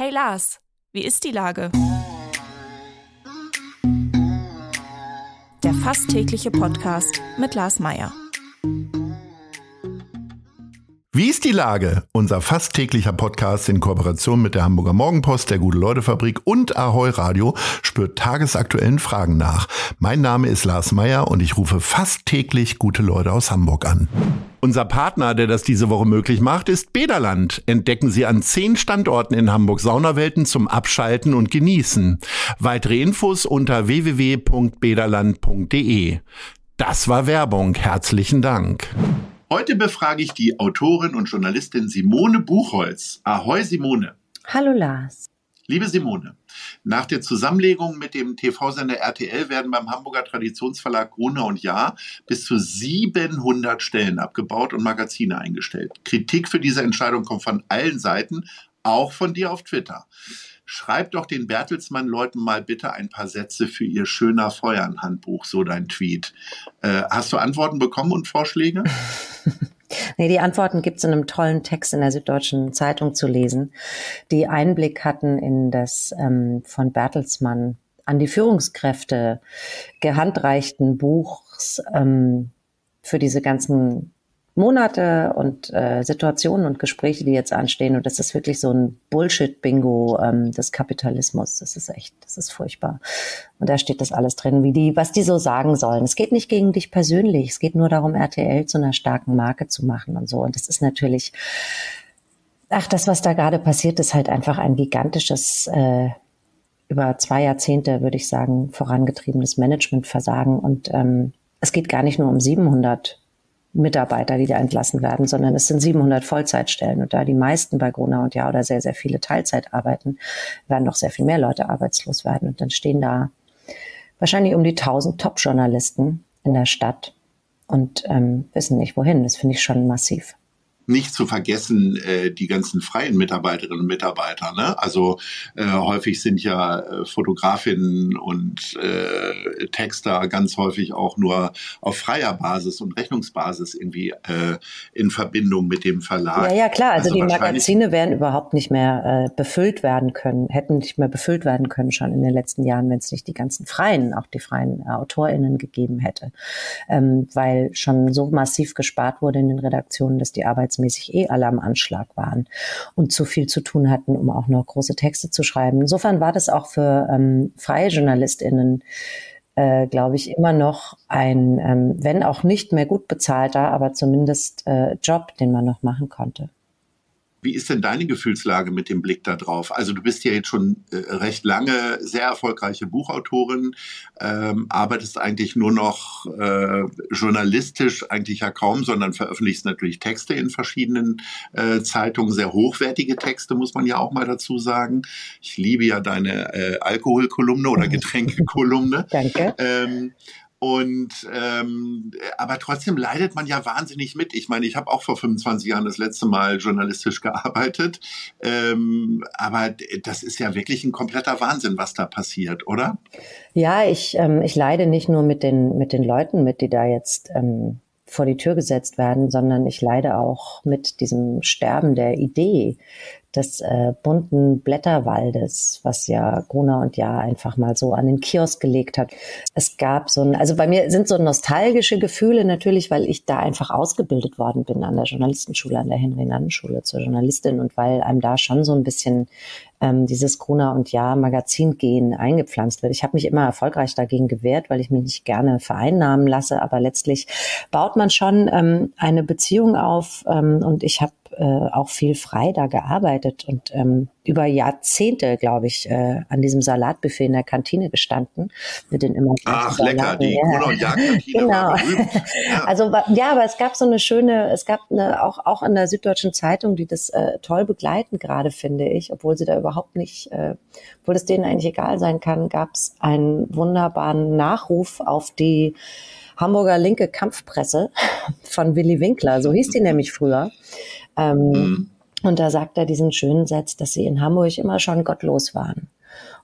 Hey Lars, wie ist die Lage? Der fast tägliche Podcast mit Lars Meier. Wie ist die Lage? Unser fast täglicher Podcast in Kooperation mit der Hamburger Morgenpost, der Gute-Leute-Fabrik und Ahoi Radio spürt tagesaktuellen Fragen nach. Mein Name ist Lars Meier und ich rufe fast täglich gute Leute aus Hamburg an. Unser Partner, der das diese Woche möglich macht, ist Bederland. Entdecken Sie an zehn Standorten in Hamburg Saunawelten zum Abschalten und Genießen. Weitere Infos unter www.bederland.de. Das war Werbung. Herzlichen Dank. Heute befrage ich die Autorin und Journalistin Simone Buchholz. Ahoi Simone. Hallo Lars. Liebe Simone, nach der Zusammenlegung mit dem TV-Sender RTL werden beim Hamburger Traditionsverlag Gruner und Jahr bis zu 700 Stellen abgebaut und Magazine eingestellt. Kritik für diese Entscheidung kommt von allen Seiten, auch von dir auf Twitter. Schreib doch den Bertelsmann-Leuten mal bitte ein paar Sätze für ihr schöner Feuern-Handbuch, so dein Tweet. Äh, hast du Antworten bekommen und Vorschläge? Nee, die Antworten gibt es in einem tollen Text in der Süddeutschen Zeitung zu lesen, die Einblick hatten in das ähm, von Bertelsmann an die Führungskräfte gehandreichten Buchs ähm, für diese ganzen Monate und äh, Situationen und Gespräche, die jetzt anstehen. Und das ist wirklich so ein Bullshit-Bingo ähm, des Kapitalismus. Das ist echt, das ist furchtbar. Und da steht das alles drin, wie die, was die so sagen sollen. Es geht nicht gegen dich persönlich. Es geht nur darum, RTL zu einer starken Marke zu machen und so. Und das ist natürlich, ach, das, was da gerade passiert, ist halt einfach ein gigantisches, äh, über zwei Jahrzehnte, würde ich sagen, vorangetriebenes Managementversagen. Und ähm, es geht gar nicht nur um 700 Mitarbeiter, die da entlassen werden, sondern es sind 700 Vollzeitstellen. Und da die meisten bei Gruner und Ja oder sehr, sehr viele Teilzeit arbeiten, werden noch sehr viel mehr Leute arbeitslos werden. Und dann stehen da wahrscheinlich um die 1000 Top-Journalisten in der Stadt und ähm, wissen nicht wohin. Das finde ich schon massiv nicht zu vergessen äh, die ganzen freien Mitarbeiterinnen und Mitarbeiter. Ne? Also äh, häufig sind ja äh, Fotografinnen und äh, Texter ganz häufig auch nur auf freier Basis und Rechnungsbasis irgendwie äh, in Verbindung mit dem Verlag. Ja, ja, klar. Also, also die Magazine werden überhaupt nicht mehr äh, befüllt werden können, hätten nicht mehr befüllt werden können schon in den letzten Jahren, wenn es nicht die ganzen freien, auch die freien äh, AutorInnen gegeben hätte. Ähm, weil schon so massiv gespart wurde in den Redaktionen, dass die Arbeits verhältnismäßig eh alle am Anschlag waren und zu viel zu tun hatten, um auch noch große Texte zu schreiben. Insofern war das auch für ähm, freie JournalistInnen äh, glaube ich, immer noch ein, ähm, wenn auch nicht mehr gut bezahlter, aber zumindest äh, Job, den man noch machen konnte. Wie ist denn deine Gefühlslage mit dem Blick da drauf? Also du bist ja jetzt schon äh, recht lange sehr erfolgreiche Buchautorin, ähm, arbeitest eigentlich nur noch äh, journalistisch eigentlich ja kaum, sondern veröffentlichst natürlich Texte in verschiedenen äh, Zeitungen, sehr hochwertige Texte, muss man ja auch mal dazu sagen. Ich liebe ja deine äh, Alkoholkolumne oder Getränkekolumne. Danke. Ähm, und ähm, aber trotzdem leidet man ja wahnsinnig mit. Ich meine, ich habe auch vor 25 Jahren das letzte Mal journalistisch gearbeitet, ähm, aber das ist ja wirklich ein kompletter Wahnsinn, was da passiert, oder? Ja, ich ähm, ich leide nicht nur mit den mit den Leuten mit, die da jetzt ähm, vor die Tür gesetzt werden, sondern ich leide auch mit diesem Sterben der Idee, des äh, bunten Blätterwaldes, was ja Gruner und Ja einfach mal so an den Kiosk gelegt hat. Es gab so ein, also bei mir sind so nostalgische Gefühle natürlich, weil ich da einfach ausgebildet worden bin an der Journalistenschule, an der Henry-Nannen-Schule zur Journalistin und weil einem da schon so ein bisschen ähm, dieses Gruner und Ja Magazin gehen eingepflanzt wird. Ich habe mich immer erfolgreich dagegen gewehrt, weil ich mich nicht gerne vereinnahmen lasse, aber letztlich baut man schon ähm, eine Beziehung auf ähm, und ich habe äh, auch viel frei da gearbeitet und ähm, über Jahrzehnte, glaube ich, äh, an diesem Salatbuffet in der Kantine gestanden mit den immer Ach, lecker, die ja. und Kantine genau. Ja. Also ja, aber es gab so eine schöne, es gab eine, auch auch in der Süddeutschen Zeitung, die das äh, toll begleiten gerade, finde ich, obwohl sie da überhaupt nicht, äh, obwohl es denen eigentlich egal sein kann, gab es einen wunderbaren Nachruf auf die Hamburger linke Kampfpresse von Willy Winkler, so hieß die nämlich früher. Ähm, mhm. Und da sagt er diesen schönen Satz, dass sie in Hamburg immer schon gottlos waren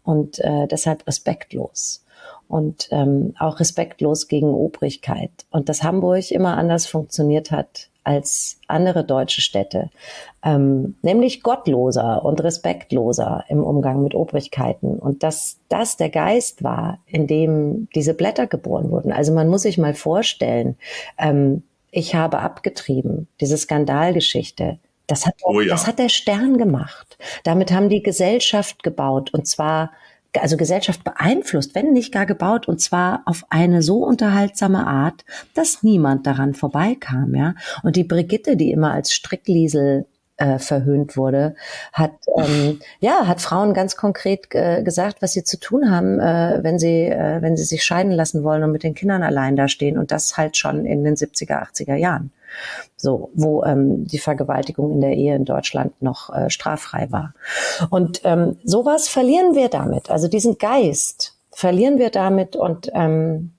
und äh, deshalb respektlos und ähm, auch respektlos gegen Obrigkeit und dass Hamburg immer anders funktioniert hat als andere deutsche Städte, ähm, nämlich gottloser und respektloser im Umgang mit Obrigkeiten. Und dass das der Geist war, in dem diese Blätter geboren wurden. Also man muss sich mal vorstellen, ähm, ich habe abgetrieben, diese Skandalgeschichte. Das hat, oh ja. das hat der Stern gemacht. Damit haben die Gesellschaft gebaut und zwar also Gesellschaft beeinflusst, wenn nicht gar gebaut, und zwar auf eine so unterhaltsame Art, dass niemand daran vorbeikam, ja. Und die Brigitte, die immer als Strickliesel äh, verhöhnt wurde, hat ähm, ja hat Frauen ganz konkret äh, gesagt, was sie zu tun haben, äh, wenn sie äh, wenn sie sich scheiden lassen wollen und mit den Kindern allein dastehen und das halt schon in den 70er 80er Jahren. So, wo ähm, die Vergewaltigung in der Ehe in Deutschland noch äh, straffrei war. Und ähm, sowas verlieren wir damit. Also diesen Geist verlieren wir damit und ähm,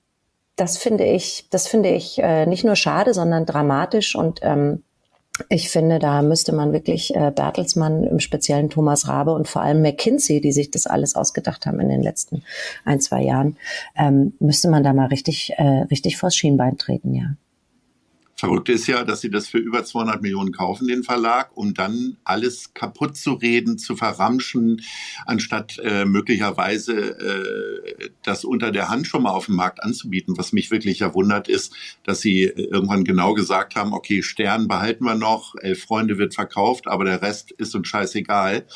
das finde ich, das finde ich äh, nicht nur schade, sondern dramatisch und ähm, ich finde, da müsste man wirklich äh, Bertelsmann, im speziellen Thomas Rabe und vor allem McKinsey, die sich das alles ausgedacht haben in den letzten ein, zwei Jahren, ähm, müsste man da mal richtig, äh, richtig vors Schienbein treten, ja. Verrückt ist ja, dass sie das für über 200 Millionen kaufen, den Verlag, um dann alles kaputt zu reden, zu verramschen, anstatt äh, möglicherweise äh, das unter der Hand schon mal auf dem Markt anzubieten. Was mich wirklich erwundert ist, dass sie äh, irgendwann genau gesagt haben, okay, Stern behalten wir noch, Elf Freunde wird verkauft, aber der Rest ist uns scheißegal.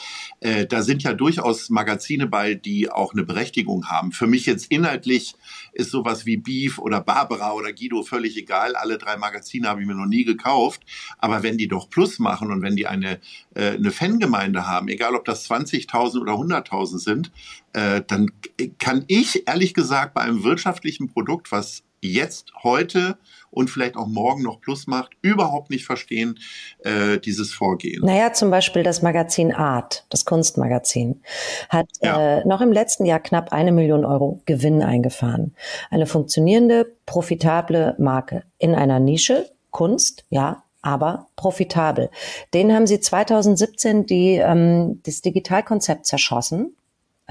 Äh, da sind ja durchaus Magazine bei, die auch eine Berechtigung haben. Für mich jetzt inhaltlich ist sowas wie Beef oder Barbara oder Guido völlig egal. Alle drei Magazine Magazine habe ich mir noch nie gekauft. Aber wenn die doch Plus machen und wenn die eine, äh, eine Fangemeinde haben, egal ob das 20.000 oder 100.000 sind, äh, dann kann ich ehrlich gesagt bei einem wirtschaftlichen Produkt, was jetzt heute und vielleicht auch morgen noch Plus macht, überhaupt nicht verstehen, äh, dieses Vorgehen. Naja, zum Beispiel das Magazin Art, das Kunstmagazin, hat ja. äh, noch im letzten Jahr knapp eine Million Euro Gewinn eingefahren. Eine funktionierende, profitable Marke in einer Nische, Kunst, ja, aber profitabel. Den haben sie 2017 die, ähm, das Digitalkonzept zerschossen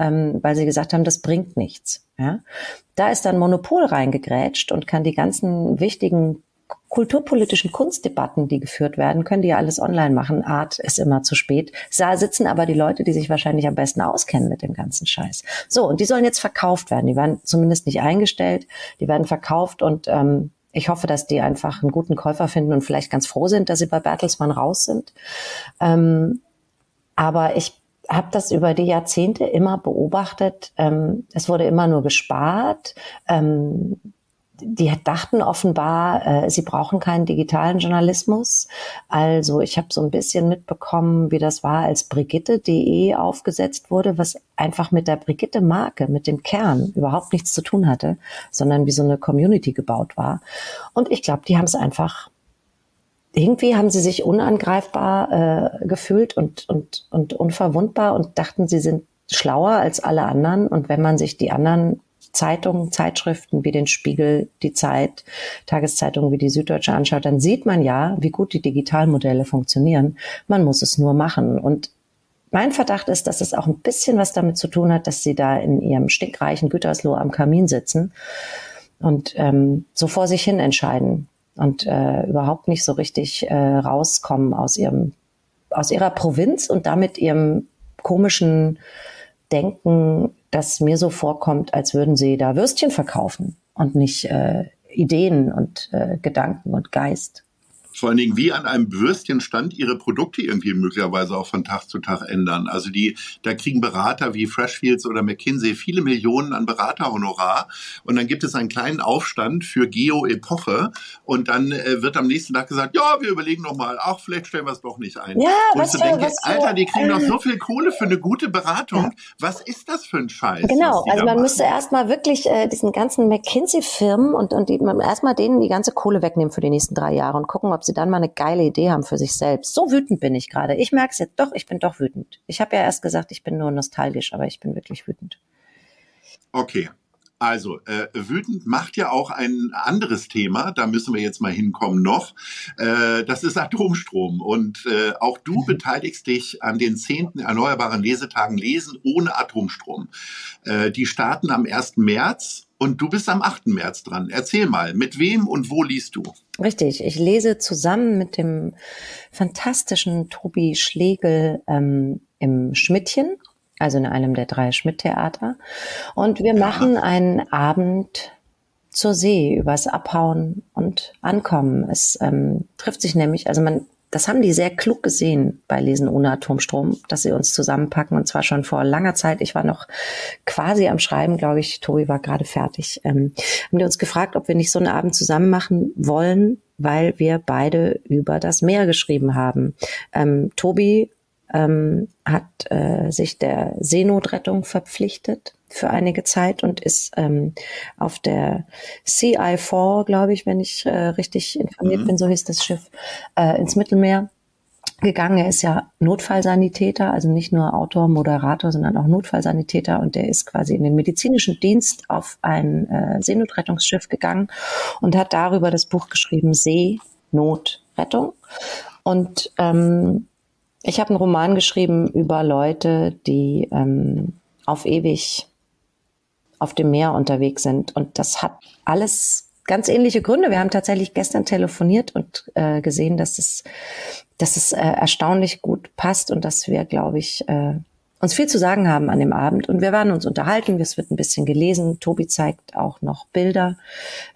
ähm, weil sie gesagt haben, das bringt nichts. Ja? Da ist dann Monopol reingegrätscht und kann die ganzen wichtigen kulturpolitischen Kunstdebatten, die geführt werden, können die ja alles online machen. Art ist immer zu spät. Da sitzen aber die Leute, die sich wahrscheinlich am besten auskennen mit dem ganzen Scheiß. So, und die sollen jetzt verkauft werden. Die werden zumindest nicht eingestellt, die werden verkauft und ähm, ich hoffe, dass die einfach einen guten Käufer finden und vielleicht ganz froh sind, dass sie bei Bertelsmann raus sind. Ähm, aber ich habe das über die Jahrzehnte immer beobachtet. Ähm, es wurde immer nur gespart. Ähm, die dachten offenbar, äh, sie brauchen keinen digitalen Journalismus. Also ich habe so ein bisschen mitbekommen, wie das war, als Brigitte.de aufgesetzt wurde, was einfach mit der Brigitte-Marke, mit dem Kern überhaupt nichts zu tun hatte, sondern wie so eine Community gebaut war. Und ich glaube, die haben es einfach irgendwie haben sie sich unangreifbar äh, gefühlt und, und, und unverwundbar und dachten, sie sind schlauer als alle anderen. Und wenn man sich die anderen Zeitungen, Zeitschriften wie den Spiegel, die Zeit, Tageszeitungen wie die Süddeutsche anschaut, dann sieht man ja, wie gut die Digitalmodelle funktionieren. Man muss es nur machen. Und mein Verdacht ist, dass es auch ein bisschen was damit zu tun hat, dass sie da in ihrem stickreichen Gütersloh am Kamin sitzen und ähm, so vor sich hin entscheiden und äh, überhaupt nicht so richtig äh, rauskommen aus ihrem aus ihrer Provinz und damit ihrem komischen Denken, das mir so vorkommt, als würden sie da Würstchen verkaufen und nicht äh, Ideen und äh, Gedanken und Geist vor allen Dingen wie an einem Würstchenstand ihre Produkte irgendwie möglicherweise auch von Tag zu Tag ändern. Also die, da kriegen Berater wie Freshfields oder McKinsey viele Millionen an Beraterhonorar und dann gibt es einen kleinen Aufstand für Geo-Epoche und dann äh, wird am nächsten Tag gesagt, ja, wir überlegen noch mal, ach, vielleicht stellen wir es doch nicht ein. Ja, und was ich so denke, was Alter, die kriegen doch so viel Kohle für eine gute Beratung. Ja. Was ist das für ein Scheiß? Genau, also man müsste erstmal wirklich äh, diesen ganzen McKinsey-Firmen und, und die, erstmal denen die ganze Kohle wegnehmen für die nächsten drei Jahre und gucken, ob ob sie dann mal eine geile Idee haben für sich selbst. So wütend bin ich gerade. Ich merke es jetzt doch, ich bin doch wütend. Ich habe ja erst gesagt, ich bin nur nostalgisch, aber ich bin wirklich wütend. Okay. Also, äh, wütend macht ja auch ein anderes Thema, da müssen wir jetzt mal hinkommen noch. Äh, das ist Atomstrom. Und äh, auch du mhm. beteiligst dich an den zehnten Erneuerbaren Lesetagen Lesen ohne Atomstrom. Äh, die starten am 1. März und du bist am 8. März dran. Erzähl mal, mit wem und wo liest du? Richtig, ich lese zusammen mit dem fantastischen Tobi Schlegel ähm, im Schmidtchen also in einem der drei Schmidt-Theater. Und wir machen einen Abend zur See übers Abhauen und Ankommen. Es ähm, trifft sich nämlich, also man, das haben die sehr klug gesehen bei Lesen ohne Atomstrom, dass sie uns zusammenpacken und zwar schon vor langer Zeit. Ich war noch quasi am Schreiben, glaube ich. Tobi war gerade fertig. Ähm, haben die uns gefragt, ob wir nicht so einen Abend zusammen machen wollen, weil wir beide über das Meer geschrieben haben. Ähm, Tobi ähm, hat äh, sich der Seenotrettung verpflichtet für einige Zeit und ist ähm, auf der CI4, glaube ich, wenn ich äh, richtig informiert mhm. bin, so hieß das Schiff, äh, ins Mittelmeer gegangen. Er ist ja Notfallsanitäter, also nicht nur Autor, Moderator, sondern auch Notfallsanitäter und der ist quasi in den medizinischen Dienst auf ein äh, Seenotrettungsschiff gegangen und hat darüber das Buch geschrieben Seenotrettung. Und ähm, ich habe einen Roman geschrieben über Leute, die ähm, auf ewig auf dem Meer unterwegs sind. Und das hat alles ganz ähnliche Gründe. Wir haben tatsächlich gestern telefoniert und äh, gesehen, dass es, dass es äh, erstaunlich gut passt und dass wir, glaube ich, äh, uns viel zu sagen haben an dem Abend. Und wir werden uns unterhalten. Es wird ein bisschen gelesen. Tobi zeigt auch noch Bilder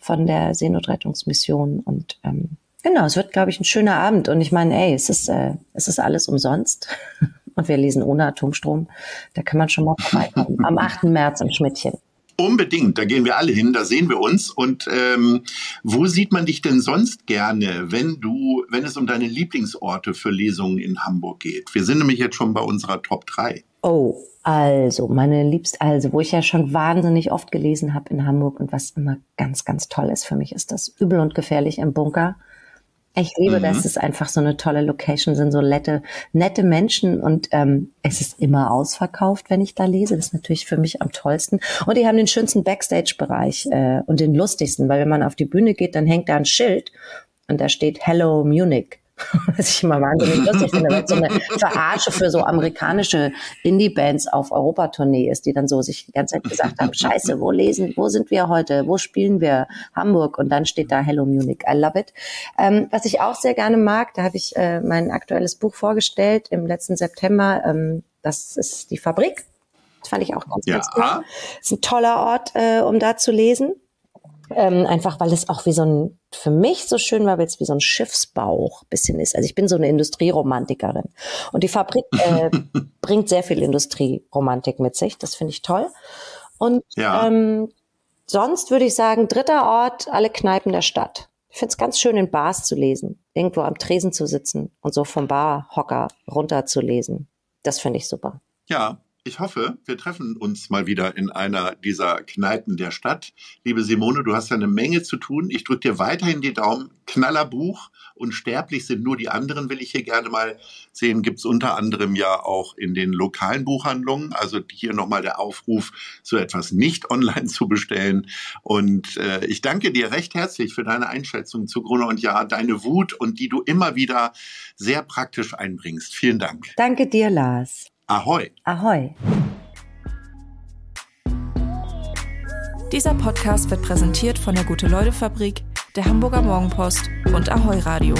von der Seenotrettungsmission und ähm, Genau, es wird, glaube ich, ein schöner Abend. Und ich meine, ey, es ist, äh, es ist alles umsonst. Und wir lesen ohne Atomstrom. Da kann man schon mal vorbeikommen. Am 8. März im Schmidtchen. Unbedingt, da gehen wir alle hin, da sehen wir uns. Und ähm, wo sieht man dich denn sonst gerne, wenn du, wenn es um deine Lieblingsorte für Lesungen in Hamburg geht? Wir sind nämlich jetzt schon bei unserer Top 3. Oh, also, meine liebste, also, wo ich ja schon wahnsinnig oft gelesen habe in Hamburg und was immer ganz, ganz toll ist für mich, ist das Übel und Gefährlich im Bunker. Ich liebe, mhm. dass es einfach so eine tolle Location sind, so nette, nette Menschen und ähm, es ist immer ausverkauft, wenn ich da lese. Das ist natürlich für mich am tollsten. Und die haben den schönsten Backstage-Bereich äh, und den lustigsten, weil wenn man auf die Bühne geht, dann hängt da ein Schild und da steht Hello Munich. Was ich immer wahnsinnig lustig finde, weil es so eine Verarsche für so amerikanische Indie-Bands auf Europatournee ist, die dann so sich die ganze Zeit gesagt haben, scheiße, wo lesen, wo sind wir heute, wo spielen wir? Hamburg und dann steht da Hello Munich. I love it. Ähm, was ich auch sehr gerne mag, da habe ich äh, mein aktuelles Buch vorgestellt im letzten September. Ähm, das ist die Fabrik. Das fand ich auch ganz, ja. ganz cool. Das ist ein toller Ort, äh, um da zu lesen. Ähm, einfach weil es auch wie so ein, für mich so schön war, weil es wie so ein Schiffsbauch bisschen ist. Also ich bin so eine Industrieromantikerin. Und die Fabrik äh, bringt sehr viel Industrieromantik mit sich. Das finde ich toll. Und ja. ähm, sonst würde ich sagen, dritter Ort, alle Kneipen der Stadt. Ich finde es ganz schön, in Bars zu lesen, irgendwo am Tresen zu sitzen und so vom Barhocker runter zu lesen. Das finde ich super. Ja, ich hoffe, wir treffen uns mal wieder in einer dieser Kneipen der Stadt. Liebe Simone, du hast ja eine Menge zu tun. Ich drücke dir weiterhin die Daumen. Knallerbuch und sterblich sind nur die anderen, will ich hier gerne mal sehen. Gibt es unter anderem ja auch in den lokalen Buchhandlungen. Also hier nochmal der Aufruf, so etwas nicht online zu bestellen. Und äh, ich danke dir recht herzlich für deine Einschätzung zu Gruner und Ja, deine Wut und die du immer wieder sehr praktisch einbringst. Vielen Dank. Danke dir, Lars. Ahoi. Ahoi. Dieser Podcast wird präsentiert von der Gute-Leute-Fabrik, der Hamburger Morgenpost und Ahoi Radio.